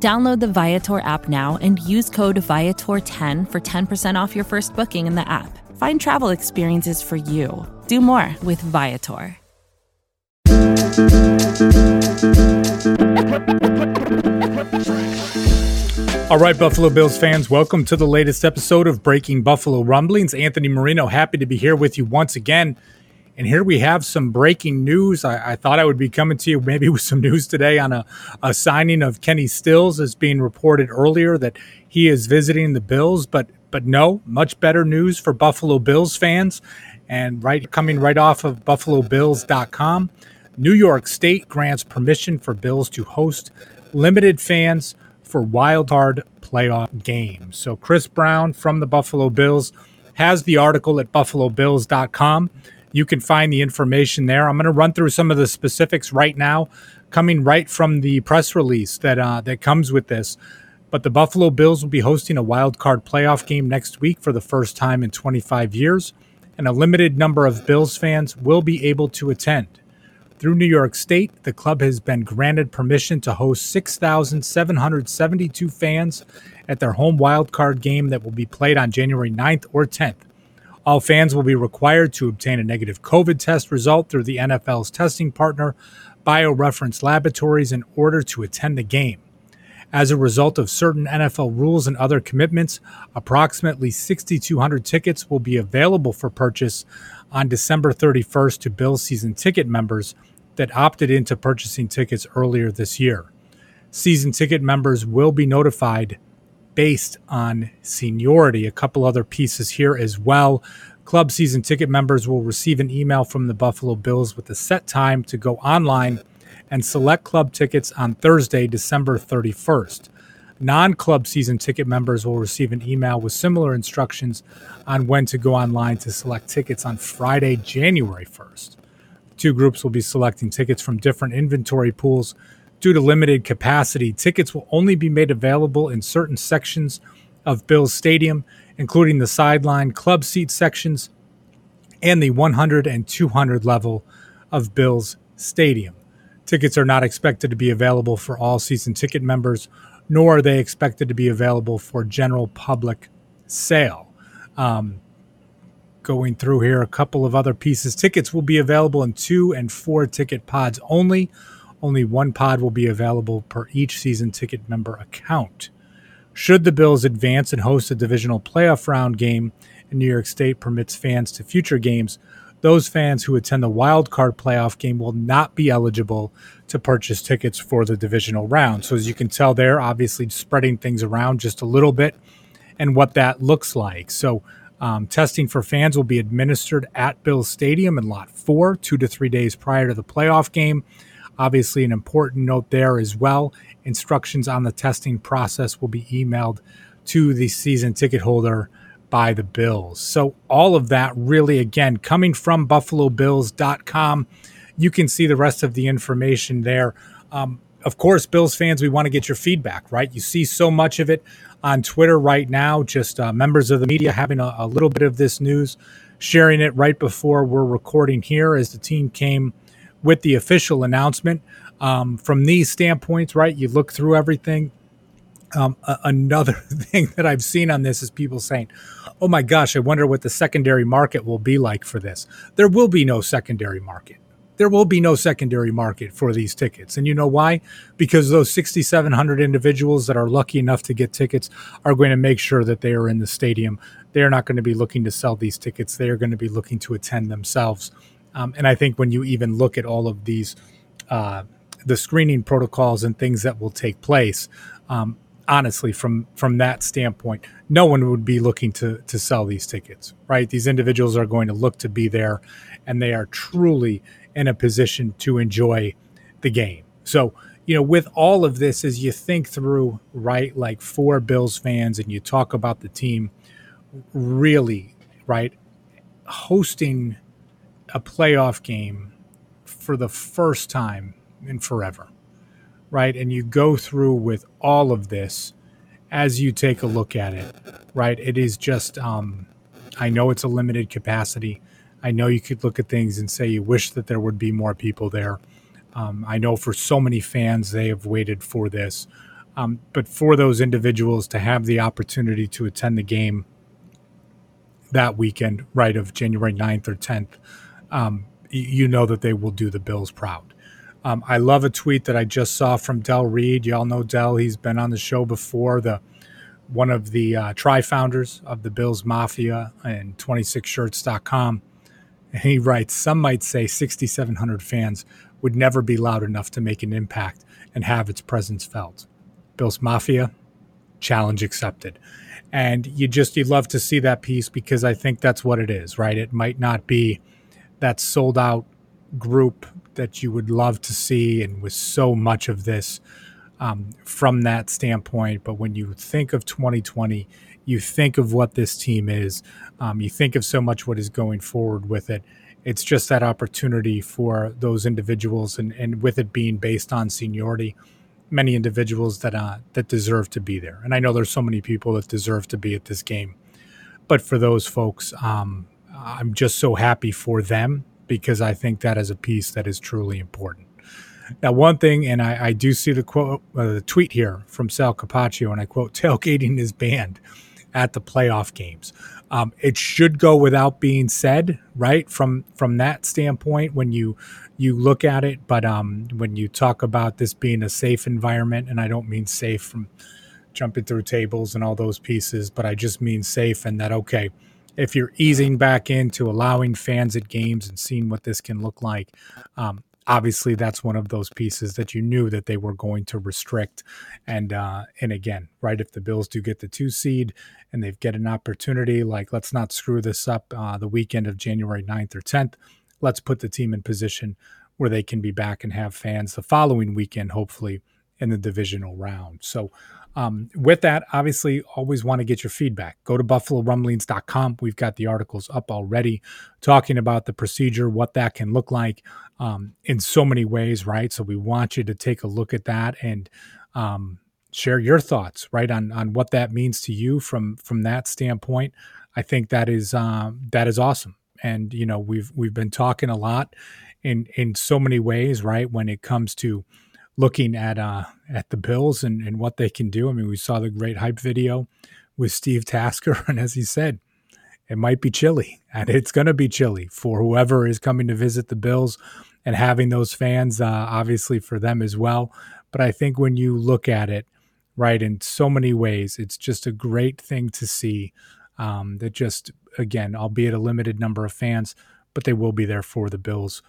Download the Viator app now and use code Viator10 for 10% off your first booking in the app. Find travel experiences for you. Do more with Viator. All right, Buffalo Bills fans, welcome to the latest episode of Breaking Buffalo Rumblings. Anthony Marino, happy to be here with you once again. And here we have some breaking news. I, I, thought I would be coming to you maybe with some news today on a, a signing of Kenny Stills as being reported earlier that he is visiting the Bills, but but no, much better news for Buffalo Bills fans. And right coming right off of BuffaloBills.com, New York State grants permission for Bills to host limited fans for wild card playoff games. So Chris Brown from the Buffalo Bills has the article at BuffaloBills.com. You can find the information there. I'm going to run through some of the specifics right now, coming right from the press release that uh, that comes with this. But the Buffalo Bills will be hosting a wild card playoff game next week for the first time in 25 years, and a limited number of Bills fans will be able to attend. Through New York State, the club has been granted permission to host 6,772 fans at their home wild card game that will be played on January 9th or 10th. All fans will be required to obtain a negative COVID test result through the NFL's testing partner, BioReference Laboratories, in order to attend the game. As a result of certain NFL rules and other commitments, approximately 6,200 tickets will be available for purchase on December 31st to Bills season ticket members that opted into purchasing tickets earlier this year. Season ticket members will be notified based on seniority. A couple other pieces here as well. Club season ticket members will receive an email from the Buffalo Bills with a set time to go online and select club tickets on Thursday, December 31st. Non club season ticket members will receive an email with similar instructions on when to go online to select tickets on Friday, January 1st. Two groups will be selecting tickets from different inventory pools Due to limited capacity, tickets will only be made available in certain sections of Bills Stadium, including the sideline club seat sections and the 100 and 200 level of Bills Stadium. Tickets are not expected to be available for all season ticket members, nor are they expected to be available for general public sale. Um, going through here, a couple of other pieces. Tickets will be available in two and four ticket pods only only one pod will be available per each season ticket member account. Should the Bills advance and host a divisional playoff round game and New York State permits fans to future games, those fans who attend the wild card playoff game will not be eligible to purchase tickets for the divisional round. So as you can tell there, obviously spreading things around just a little bit and what that looks like. So um, testing for fans will be administered at Bills Stadium in Lot 4, two to three days prior to the playoff game. Obviously, an important note there as well. Instructions on the testing process will be emailed to the season ticket holder by the Bills. So, all of that really, again, coming from BuffaloBills.com. You can see the rest of the information there. Um, of course, Bills fans, we want to get your feedback, right? You see so much of it on Twitter right now, just uh, members of the media having a, a little bit of this news, sharing it right before we're recording here as the team came with the official announcement. Um, from these standpoints, right, you look through everything. Um, a- another thing that I've seen on this is people saying, oh my gosh, I wonder what the secondary market will be like for this. There will be no secondary market. There will be no secondary market for these tickets. And you know why? Because those 6,700 individuals that are lucky enough to get tickets are going to make sure that they are in the stadium. They're not going to be looking to sell these tickets. They are going to be looking to attend themselves. Um, and I think when you even look at all of these, uh, the screening protocols and things that will take place, um, honestly, from from that standpoint, no one would be looking to to sell these tickets, right? These individuals are going to look to be there, and they are truly in a position to enjoy the game. So, you know, with all of this, as you think through, right, like for Bills fans, and you talk about the team, really, right, hosting a playoff game for the first time in forever, right? And you go through with all of this as you take a look at it, right? It is just, um, I know it's a limited capacity. I know you could look at things and say you wish that there would be more people there. Um, I know for so many fans, they have waited for this. Um, but for those individuals to have the opportunity to attend the game that weekend, right, of January 9th or 10th, um, you know that they will do the Bills proud. Um, I love a tweet that I just saw from Del Reid. Y'all know Del; he's been on the show before. The one of the uh, tri-founders of the Bills Mafia and 26shirts.com. And he writes, "Some might say 6,700 fans would never be loud enough to make an impact and have its presence felt." Bills Mafia, challenge accepted. And you just you love to see that piece because I think that's what it is, right? It might not be that sold out group that you would love to see, and with so much of this um, from that standpoint. But when you think of 2020, you think of what this team is, um, you think of so much what is going forward with it. It's just that opportunity for those individuals, and, and with it being based on seniority, many individuals that uh, that deserve to be there. And I know there's so many people that deserve to be at this game, but for those folks, um, I'm just so happy for them because I think that is a piece that is truly important. Now, one thing, and I, I do see the quote, uh, the tweet here from Sal Capaccio, and I quote: "Tailgating is banned at the playoff games." Um, it should go without being said, right? From from that standpoint, when you you look at it, but um, when you talk about this being a safe environment, and I don't mean safe from jumping through tables and all those pieces, but I just mean safe and that okay, if you're easing back into allowing fans at games and seeing what this can look like, um, obviously that's one of those pieces that you knew that they were going to restrict. And uh, and again right if the bills do get the two seed and they've get an opportunity like let's not screw this up uh, the weekend of january 9th or 10th let's put the team in position where they can be back and have fans the following weekend hopefully in the divisional round. So um, with that, obviously, always want to get your feedback. Go to buffalorumblings.com. We've got the articles up already talking about the procedure, what that can look like um, in so many ways, right? So we want you to take a look at that and um, share your thoughts, right, on on what that means to you from from that standpoint. I think that is um, that is awesome, and you know we've we've been talking a lot in in so many ways, right, when it comes to looking at uh, at the Bills and, and what they can do. I mean, we saw the great hype video with Steve Tasker, and as he said, it might be chilly, and it's going to be chilly for whoever is coming to visit the Bills and having those fans, uh, obviously for them as well. But I think when you look at it, right, in so many ways, it's just a great thing to see. Um, that just again, albeit a limited number of fans, but they will be there for the Bills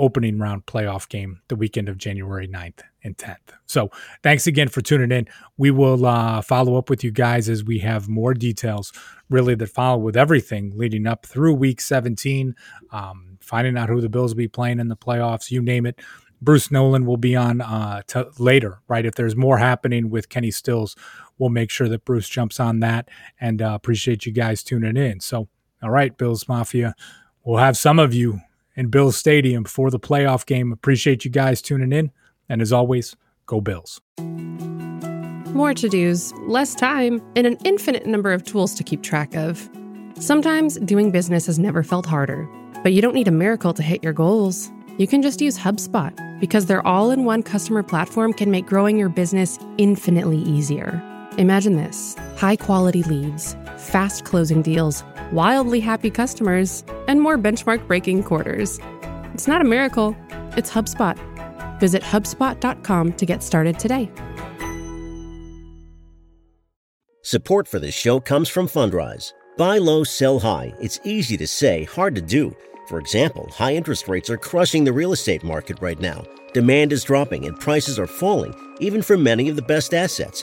opening round playoff game the weekend of January 9th and 10th. So thanks again for tuning in. We will uh, follow up with you guys as we have more details really that follow with everything leading up through week 17, um, finding out who the Bills will be playing in the playoffs, you name it. Bruce Nolan will be on uh, t- later, right? If there's more happening with Kenny Stills, we'll make sure that Bruce jumps on that and uh, appreciate you guys tuning in. So, all right, Bills Mafia, we'll have some of you in Bills Stadium for the playoff game. Appreciate you guys tuning in. And as always, go Bills. More to dos, less time, and an infinite number of tools to keep track of. Sometimes doing business has never felt harder, but you don't need a miracle to hit your goals. You can just use HubSpot because their all in one customer platform can make growing your business infinitely easier. Imagine this high quality leads, fast closing deals, wildly happy customers, and more benchmark breaking quarters. It's not a miracle, it's HubSpot. Visit HubSpot.com to get started today. Support for this show comes from Fundrise. Buy low, sell high. It's easy to say, hard to do. For example, high interest rates are crushing the real estate market right now. Demand is dropping and prices are falling, even for many of the best assets.